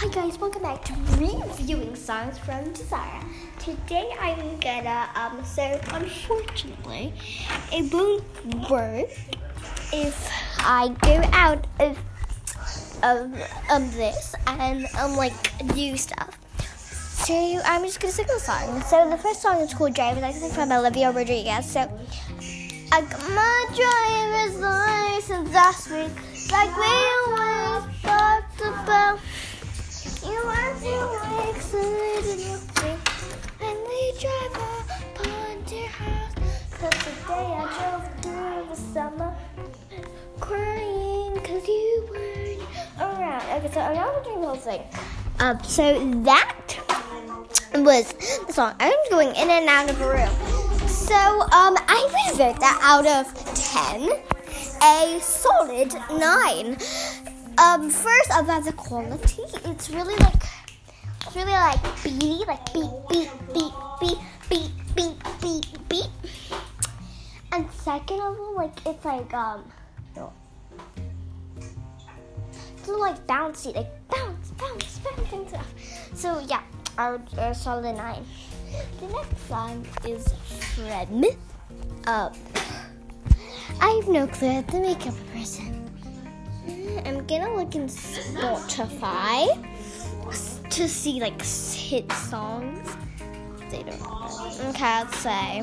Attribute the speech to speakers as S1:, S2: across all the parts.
S1: Hi guys, welcome back to reviewing songs from Desire. Today I'm gonna um so unfortunately it won't work if I go out of of, of this and um like do stuff. So I'm just gonna sing the song. So the first song is called Driver's License from Olivia Rodrigo. So I got my driver's license last week, like we always talked about. Okay, so I'm not doing the whole thing. Um, so that was the song. I'm going in and out of a room. So um, I would rate that out of 10 a solid 9. Um, first about the quality, it's really like it's really like beaty, like beat, beat, beat, beat, beat, beat, beat, beat. And second of all, like it's like um, little like bouncy, like bounce, bounce, bounce and stuff. So yeah, I would uh, solid nine. The next song is Friend. Uh, I have no clue. I have to make up a person. I'm gonna look in Spotify to see like hit songs. They don't. know. Okay, let's say.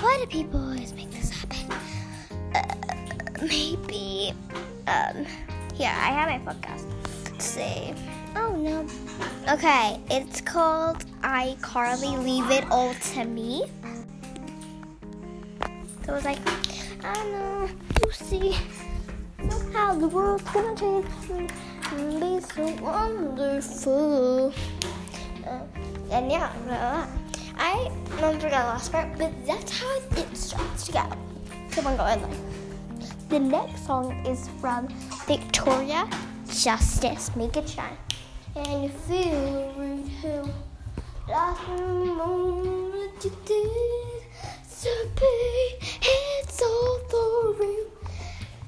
S1: Why do people always make this happen? Uh, maybe. Um. Yeah, I have my podcast. Let's see. Oh no. Okay, it's called iCarly Leave It All to Me. So it was like, I don't know, you see how the world's gonna change and be so wonderful. Uh, and yeah, uh, I don't forget the last part, but that's how it starts to go. Come on, go in there. The next song is from Victoria Justice, Make It Shine. And feel moment you did it's all for you.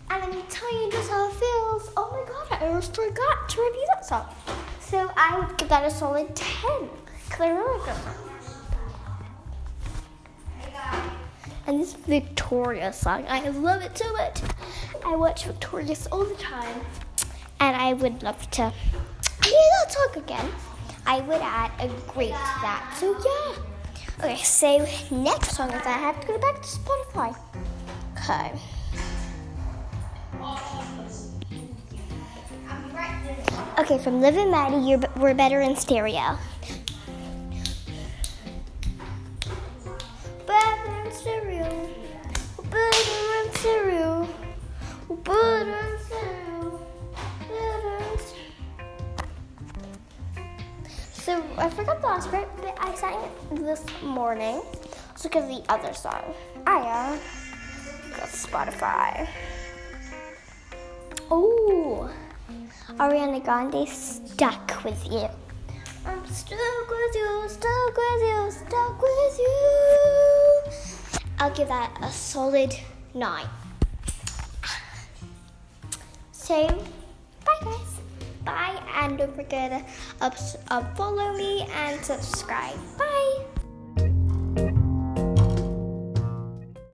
S1: And let me tell you just how it feels. Oh my god, I almost forgot to review that song. So I would give that a solid 10. Because I really And this Victoria song, I love it so much. I watch Victorious all the time. And I would love to hear that song again. I would add a grade to that. So yeah. Okay, so next song is I have to go back to Spotify. Okay. Okay, from Liv and Maddie, you're, we're better in stereo. Better in stereo. Better in stereo. Better in stereo. Better in stereo. So I forgot the last part, but I sang it this morning. Let's look at the other song. I uh, got Spotify. Oh. Ariana Grande stuck with you. I'm stuck with you, stuck with you, stuck with you. I'll give that a solid nine. So, bye guys. Bye, and don't forget to up uh, follow me and subscribe. Bye.